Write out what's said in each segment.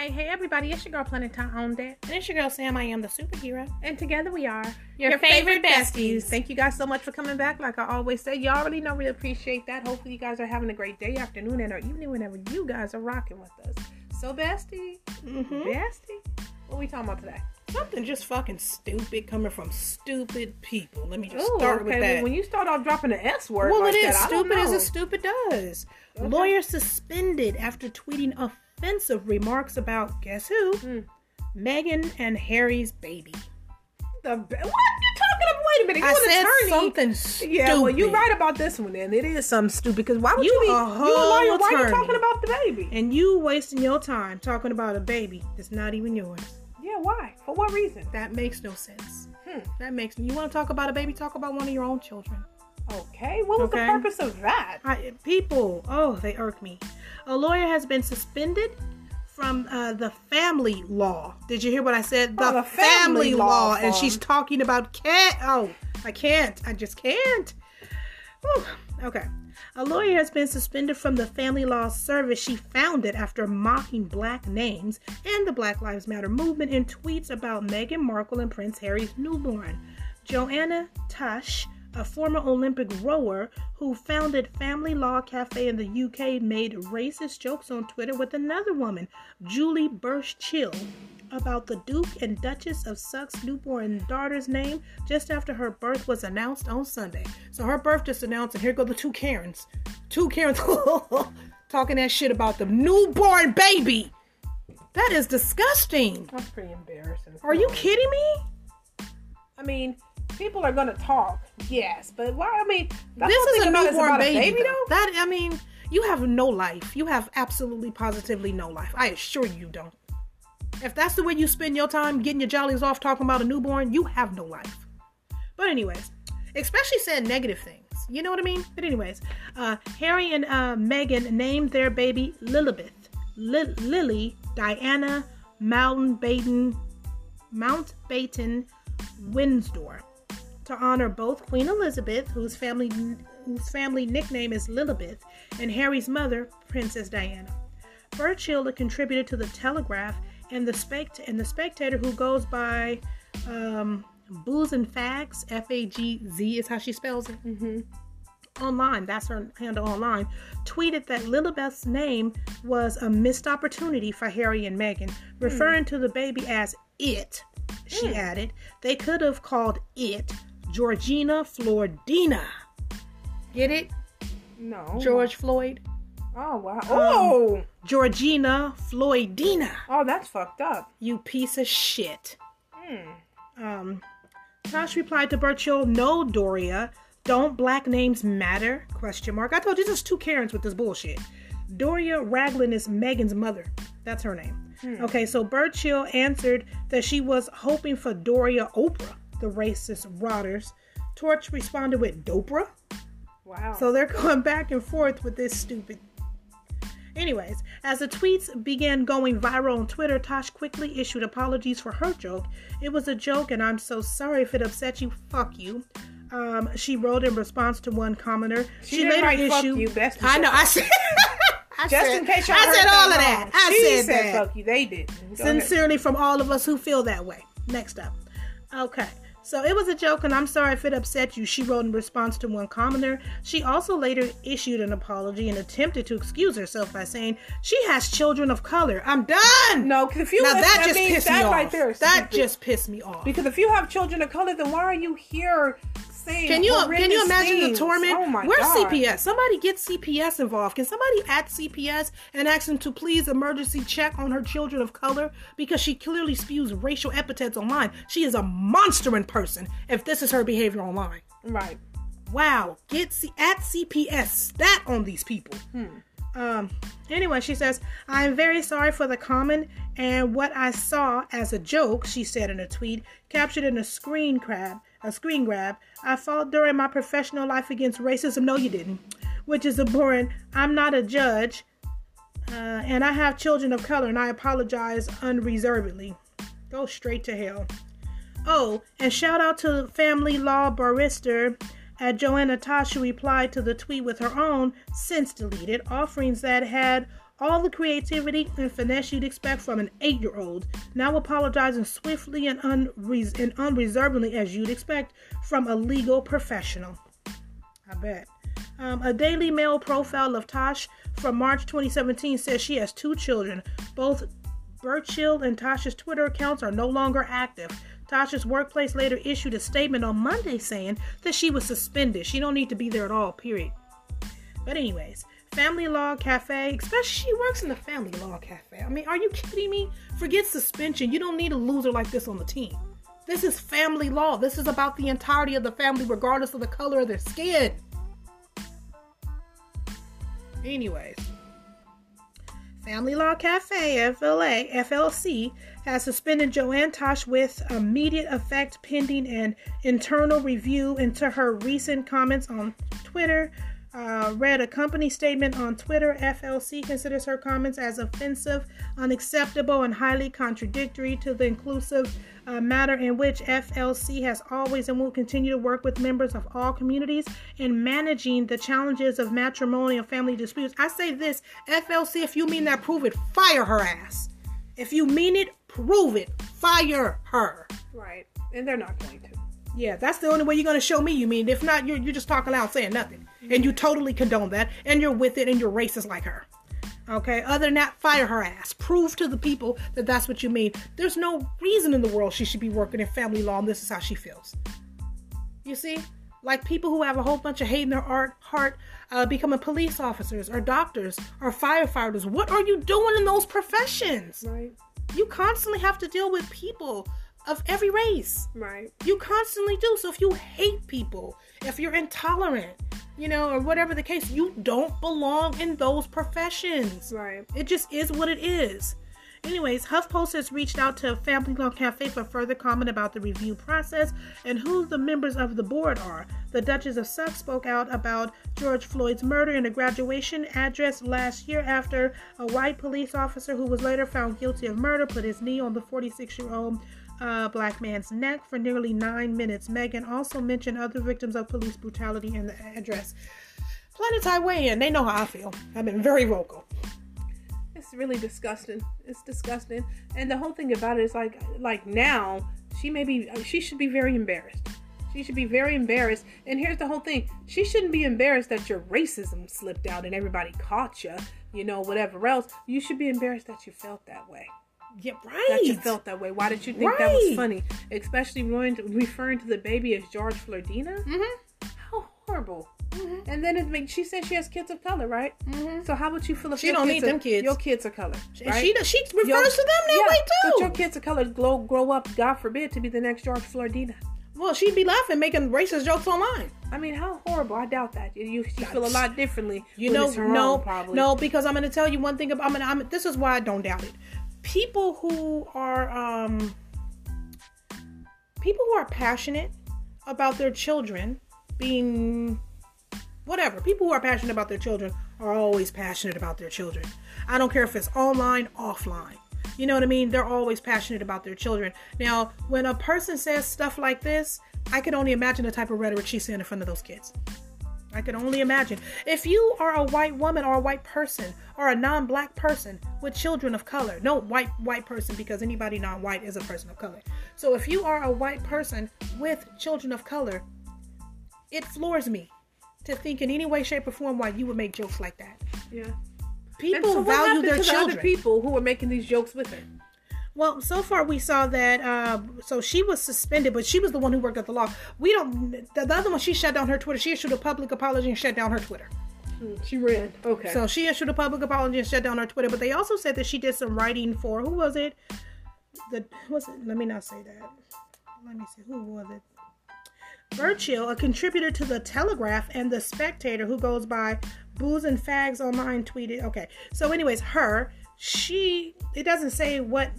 Hey, hey, everybody, it's your girl Planet Time That. And it's your girl Sam, I am the superhero. And together we are your, your favorite, favorite besties. besties. Thank you guys so much for coming back. Like I always say, you already know we appreciate that. Hopefully, you guys are having a great day, afternoon, and or evening whenever you guys are rocking with us. So, bestie, mm-hmm. bestie, what are we talking about today? Something just fucking stupid coming from stupid people. Let me just Ooh, start okay. with that. When you start off dropping the S word, well, like it is that, stupid as a stupid does. Okay. Lawyer suspended after tweeting offensive remarks about guess who? Mm. Meghan and Harry's baby. The what are you talking about? Wait a minute. You I said attorney. something stupid. Yeah, well, you're right about this one. Then it is something stupid because why would you, you be a whole you a lawyer? Why are you talking about the baby? And you wasting your time talking about a baby that's not even yours. Yeah, why? For what reason? That makes no sense. Hmm. That makes you want to talk about a baby? Talk about one of your own children. Okay, what was okay. the purpose of that? I, people, oh, they irk me. A lawyer has been suspended from uh, the family law. Did you hear what I said? The, oh, the family, family, law, law and she's talking about cat. Oh, I can't. I just can't. Whew. Okay. A lawyer has been suspended from the family law service she founded after mocking black names and the Black Lives Matter movement in tweets about Meghan Markle and Prince Harry's newborn. Joanna Toch a former Olympic rower who founded Family Law Cafe in the UK, made racist jokes on Twitter with another woman, Julie Burchill, about the Duke and Duchess of Sussex newborn daughter's name just after her birth was announced on Sunday. So her birth just announced, and here go the two Karens. Two Karens talking that shit about the newborn baby. That is disgusting. That's pretty embarrassing. Are you kidding me? I mean, people are gonna talk, yes, but why? I mean, this is a newborn baby, baby though. though. That I mean, you have no life. You have absolutely, positively no life. I assure you, you don't. If that's the way you spend your time getting your jollies off talking about a newborn, you have no life. But anyways, especially saying negative things. You know what I mean? But anyways, uh, Harry and uh, Meghan named their baby Lilibet, Li- Lily Diana Mountbatten Mountbatten Windsor to honor both Queen Elizabeth, whose family whose family nickname is Lilibet, and Harry's mother, Princess Diana. Burchill, a contributor to the Telegraph and the Spect and the Spectator, who goes by um, Booze and Fags, F A G Z is how she spells it. Mm-hmm. Online, that's her handle online, tweeted that Lilibet's name was a missed opportunity for Harry and Meghan, referring mm. to the baby as it. She mm. added, they could have called it Georgina Floydina. Get it? No. George Floyd. Oh wow. Um, oh. Georgina Floydina. Oh, that's fucked up. You piece of shit. Hmm. Um, Toch replied to Burchill, "No, Doria. Don't black names matter?" Question mark. I told you there's two Karens with this bullshit. Doria Ragland is Meghan's mother. That's her name. Hmm. Okay, so Burchill answered that she was hoping for Doria Oprah the racist rotters. Toch responded with Dopra. Wow. So they're going back and forth with this stupid. Anyways, as the tweets began going viral on Twitter, Toch quickly issued apologies for her joke. It was a joke, and I'm so sorry if it upset you. Fuck you. Um, she wrote in response to one commenter. She, she later issued. Fuck you, best I know. I said. I Just said, in case y'all I said all of that. I she said, said that. fuck you. They did. Sincerely, from all of us who feel that way. Next up. Okay. So it was a joke, and I'm sorry if it upset you, she wrote in response to one commenter. She also later issued an apology and attempted to excuse herself by saying she has children of color. I'm done. No, because if you now that, just pissed me off. Right there that just pissed me off. Because if you have children of color, then why are you here saying can you can you imagine things. the torment? Oh my Where's God. CPS? Somebody get CPS involved. Can somebody at CPS and ask them to please emergency check on her children of color because she clearly spews racial epithets online. She is a monster in person. If this is her behavior online, right? Wow, get C- at CPS stat on these people. Hmm. Um, anyway, she says, I am very sorry for the comment and what I saw as a joke, she said in a tweet, captured in a screen grab a screen grab. I fought during my professional life against racism. No, you didn't. Which is abhorrent. I'm not a judge. Uh, and I have children of color, and I apologize unreservedly. Go straight to hell. Oh, and shout out to family law barrister at Joanna Toch, who replied to the tweet with her own, since deleted, offerings that had all the creativity and finesse you'd expect from an eight year old, now apologizing swiftly and, and unreservedly as you'd expect from a legal professional. I bet. Um, a Daily Mail profile of Toch from March 2017 says she has two children. Both Burchill and Tasha's Twitter accounts are no longer active. Tasha's workplace later issued a statement on Monday saying that she was suspended. She don't need to be there at all, period. But anyways, Family Law Cafe, especially she works in the Family Law Cafe. I mean, are you kidding me? Forget suspension. You don't need a loser like this on the team. This is family law. This is about the entirety of the family, regardless of the color of their skin. Anyways, Family Law Cafe, FLA, FLC, has suspended Joanne Toch with immediate effect pending an internal review into her recent comments on Twitter. Uh, read a company statement on Twitter. FLC considers her comments as offensive, unacceptable, and highly contradictory to the inclusive uh, matter in which FLC has always and will continue to work with members of all communities in managing the challenges of matrimonial family disputes. I say this FLC, if you mean that, prove it. Fire her ass. If you mean it, prove it. Fire her. Right. And they're not going to. Yeah, that's the only way you're going to show me you mean. If not, you're, you're just talking loud saying nothing. And you totally condone that. And you're with it and you're racist like her. Okay, other than that, fire her ass. Prove to the people that that's what you mean. There's no reason in the world she should be working in family law and this is how she feels. You see? Like people who have a whole bunch of hate in their art, heart, uh, becoming police officers or doctors or firefighters. What are you doing in those professions? Right. You constantly have to deal with people of every race. Right. You constantly do. So if you hate people, if you're intolerant, you know, or whatever the case, you don't belong in those professions. Right. It just is what it is. Anyways, HuffPost has reached out to Family Law Cafe for further comment about the review process and who the members of the board are. The Duchess of Sussex spoke out about George Floyd's murder in a graduation address last year after a white police officer who was later found guilty of murder put his knee on the 46 year old uh, black man's neck for nearly nine minutes. Meghan also mentioned other victims of police brutality in the address. Planet and they know how I feel. I've been very vocal. It's really disgusting. It's disgusting, and the whole thing about it is like, like now she may be, she should be very embarrassed. She should be very embarrassed. And here's the whole thing: she shouldn't be embarrassed that your racism slipped out and everybody caught you. You know, whatever else. You should be embarrassed that you felt that way. Yeah, right. That you felt that way. Why did you think right. that was funny? Especially referring to the baby as George Floydina. Mm-hmm. How horrible. Mm-hmm. And then it makes she says she has kids of color, right? Mm-hmm. So how would you feel if she don't need are, them kids? Your kids are color, right? She she refers your, to them that yeah, way too. But your kids of color grow grow up, God forbid, to be the next George Floydina. Well, she'd be laughing, making racist jokes online. I mean, how horrible! I doubt that. You, you feel a lot differently. You know, no, probably. no, because I'm going to tell you one thing about. I mean, I'm, this is why I don't doubt it. People who are um, people who are passionate about their children being whatever. People who are passionate about their children are always passionate about their children. I don't care if it's online, offline. You know what I mean? They're always passionate about their children. Now, when a person says stuff like this, I can only imagine the type of rhetoric she's saying in front of those kids. I can only imagine. If you are a white woman or a white person or a non-black person with children of color, no white white person because anybody non-white is a person of color. So if you are a white person with children of color, it floors me to think in any way, shape, or form why you would make jokes like that. Yeah. People so value their children. The people who were making these jokes with her. Well, so far we saw that. Uh, so she was suspended, but she was the one who worked at the law. We don't. The, the other one, she shut down her Twitter. She issued a public apology and shut down her Twitter. She ran. Okay. So she issued a public apology and shut down her Twitter. But they also said that she did some writing for who was it? The was it? Let me not say that. Let me see. Who was it? Burchill, a contributor to the Telegraph and the Spectator, who goes by Booze and Fags Online, tweeted. Okay, so anyways, her, she, it doesn't say what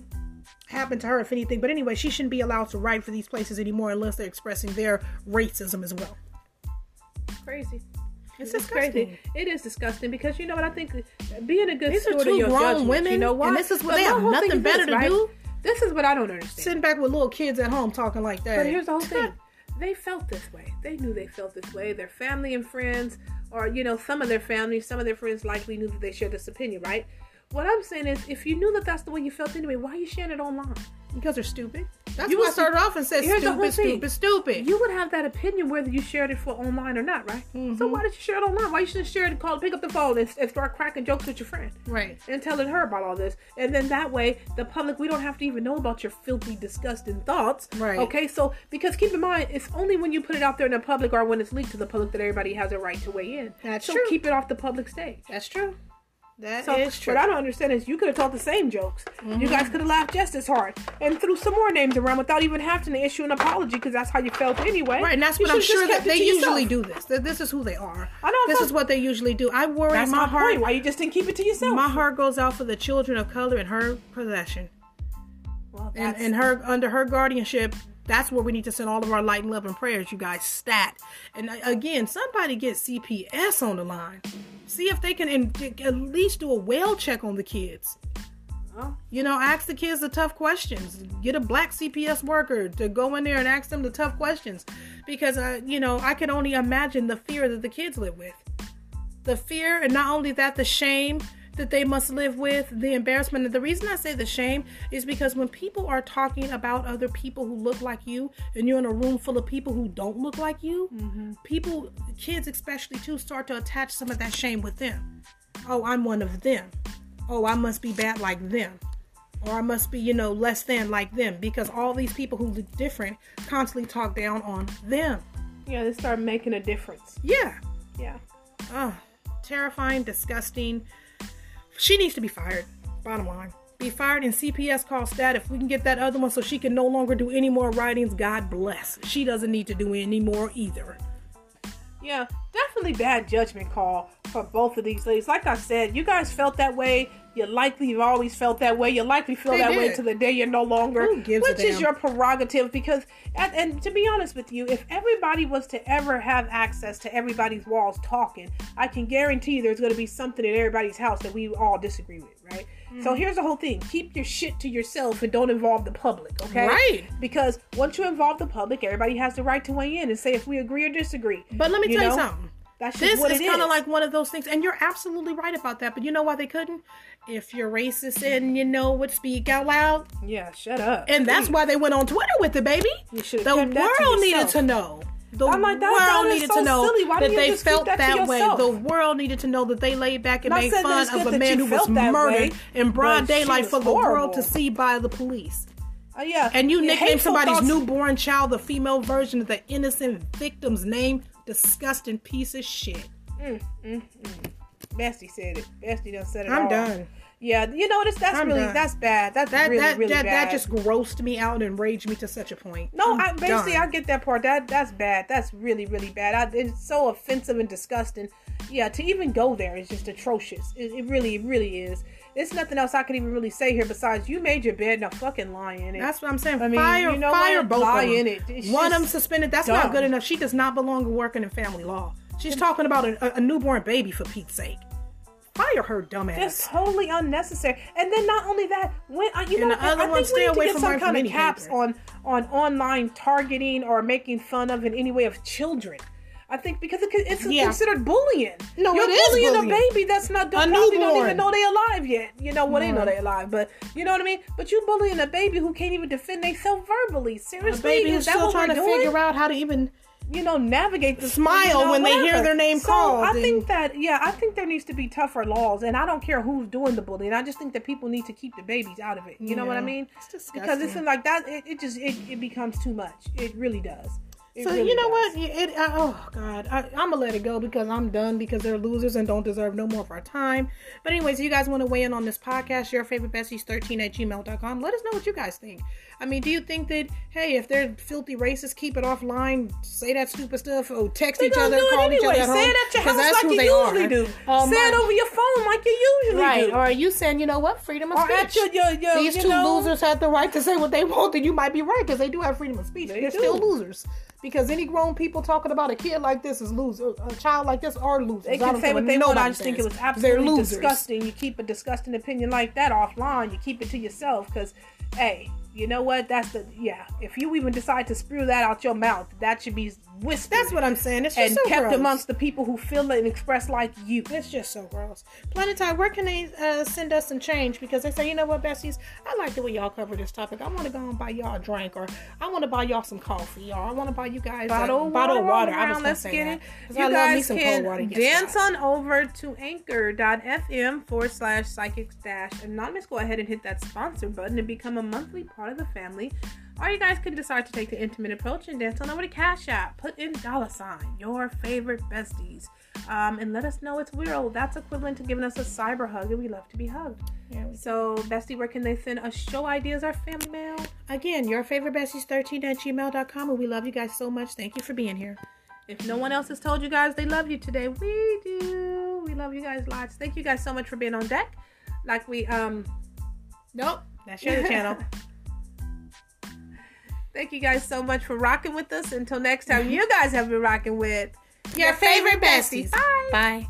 happened to her, if anything, but anyway, she shouldn't be allowed to write for these places anymore unless they're expressing their racism as well. Crazy. It's, it's crazy. It is disgusting because you know what I think. Being a good These steward are two of your grown judgment, women, you know why? and this is what they have nothing better this, to right? do. This is what I don't understand. Sitting back with little kids at home talking like that. But here's the whole thing. They felt this way. They knew they felt this way. Their family and friends, or you know, some of their family, some of their friends likely knew that they shared this opinion, right? What I'm saying is, if you knew that that's the way you felt anyway, why are you sharing it online? Because they're stupid. That's you why I started off and said stupid, stupid, stupid. You would have that opinion whether you shared it for online or not, right? Mm-hmm. So why did you share it online? Why you shouldn't share it? Call, pick up the phone and, and, start cracking jokes with your friend, right? And telling her about all this, and then that way the public we don't have to even know about your filthy, disgusting thoughts, right? Okay, so because keep in mind, it's only when you put it out there in the public or when it's leaked to the public that everybody has a right to weigh in. That's so true. keep it off the public stage. That's true. That so, is true. What I don't understand is you could have told the same jokes. Mm-hmm. You guys could have laughed just as hard and threw some more names around without even having to issue an apology because that's how you felt anyway. Right, and that's you what I'm sure that they usually do. This. This is who they are. I know. This is what they usually do. I worry. That's my, my heart. Point. Why you just didn't keep it to yourself? My heart goes out for the children of color in her possession. Well, and, and her under her guardianship, that's where we need to send all of our light and love and prayers, you guys. Stat. And uh, again, somebody get CPS on the line. See if they can in, at least do a well check on the kids. You know, ask the kids the tough questions. Get a black CPS worker to go in there and ask them the tough questions. Because, uh, you know, I can only imagine the fear that the kids live with. The fear, and not only that, the shame that they must live with, the embarrassment. And the reason I say the shame is because when people are talking about other people who look like you, and you're in a room full of people who don't look like you, mm-hmm. people, kids especially too, start to attach some of that shame with them. Oh, I'm one of them. Oh, I must be bad like them. Or I must be, you know, less than like them because all these people who look different constantly talk down on them. Yeah, they start making a difference. Yeah. Yeah. Oh, terrifying, disgusting. She needs to be fired. Bottom line. Be fired and CPS call stat. If we can get that other one so she can no longer do any more writings, God bless. She doesn't need to do any more either. Yeah, definitely bad judgment call for both of these ladies. Like I said, you guys felt that way. You likely have always felt that way. You likely feel they that did. way to the day you're no longer, which is your prerogative. Because, and, and, to be honest with you, if everybody was to ever have access to everybody's walls talking, I can guarantee there's going to be something in everybody's house that we all disagree with, right? Mm-hmm. So here's the whole thing: keep your shit to yourself and don't involve the public, okay? Right. Because once you involve the public, everybody has the right to weigh in and say if we agree or disagree. But let me you tell know? you something. That's this is kind of like one of those things, and you're absolutely right about that. But you know why they couldn't? If you're racist and you know what, speak out loud. Yeah, shut up. And that's why they went on Twitter with it, baby. the world needed to know. The like, world needed so to know that they felt that, that way. The world needed to know that they laid back and made fun of a man who was murdered way, in broad daylight for the world to see by the police. Uh, yeah. And you nicknamed somebody's thoughts. newborn child the female version of the innocent victim's name disgusting piece of shit. Mm, mm, mm. Bestie said it. Bestie done said it. I'm all. done. Yeah, you know this. That's I'm really done. that's bad. That's that, really that, really that, bad. That just grossed me out and enraged me to such a point. No, I, basically done. I get that part. That that's bad. That's really really bad. I, it's so offensive and disgusting. Yeah, to even go there is just atrocious. It, it really really is. There's nothing else I can even really say here besides you made your bed, now fucking lie in it. That's what I'm saying. I mean, fire, you know fire what? both lie of them. in it. It's One of them suspended. That's dumb. not good enough. She does not belong working in family law. She's talking about a, a newborn baby for Pete's sake. Fire her dumbass. It's totally unnecessary. And then not only that, when uh, you and know, the other I, one stay away from some kind of caps on on online targeting or making fun of in any way of children. I think because it's yeah. considered bullying. No, You're it is bullying, bullying. a baby that's not done. Probably don't even know they're alive yet. You know, well, mm. they know they're alive, but you know what I mean. But you bullying a baby who can't even defend themselves verbally. Seriously, a baby who's still trying to doing? figure out how to even you know, navigate the smile you know, when whatever. they hear their name so called. I and... think that yeah, I think there needs to be tougher laws, and I don't care who's doing the bullying. I just think that people need to keep the babies out of it. You yeah. know what I mean? It's because it's like that. It, it just it, it becomes too much. It really does. It so really you know does. what? It, uh, oh God, I, am gonna let it go because I'm done because they're losers and don't deserve no more of our time. But anyways, you guys want to weigh in on this podcast? Your favorite besties 13 at gmail.com. Let us know what you guys think. I mean, do you think that hey, if they're filthy racists, keep it offline, say that stupid stuff, or text they each other, call anyway. each other at home? Say it at your house like you usually are. do. Um, say it over your phone like you usually right. do. Or are you saying, you know what, freedom of or speech? Your, your, your, These two know, losers have the right to say what they want, and you might be right because they do have freedom of speech. They are still losers because any grown people talking about a kid like this is loser, a child like this are losers. They can say what they want. I just think it was absolutely disgusting. You keep a disgusting opinion like that offline. You keep it to yourself because, hey, you know what? That's the yeah. If you even decide to spew that out your mouth, that should be whispered. That's what I'm saying. It's and so kept gross. amongst the people who feel it and express like you. It's just so gross. Planetide, where can they uh, send us some change? Because they say, you know what, besties, I like the way y'all cover this topic. I want to go and buy y'all a drink, or I want to buy y'all some coffee, or I want to buy you guys bottle, a bottle of water. I was gonna Let's say get that. it. You I guys some can water. Yes, dance guys. on over to anchor.fm forward slash psychics dash anonymous. Go ahead and hit that sponsor button and become a monthly part of the family. Or you guys can decide to take the intimate approach and dance on over to Cash App. Put in dollar sign, your favorite besties. Um, and let us know it's real. That's equivalent to giving us a cyber hug, and we love to be hugged. Yeah, So, Bestie, where can they send us show ideas or family mail? Again, your favorite besties 13 at gmail.com, and we love you guys so much. Thank you for being here. If no one else has told you guys they love you today, we do. We love you guys lots. Thank you guys so much for being on deck. Like we um Nope, that's your channel. thank you guys so much for rocking with us. Until next time, mm-hmm. you guys have been rocking with Your favorite besties. Bye. Bye.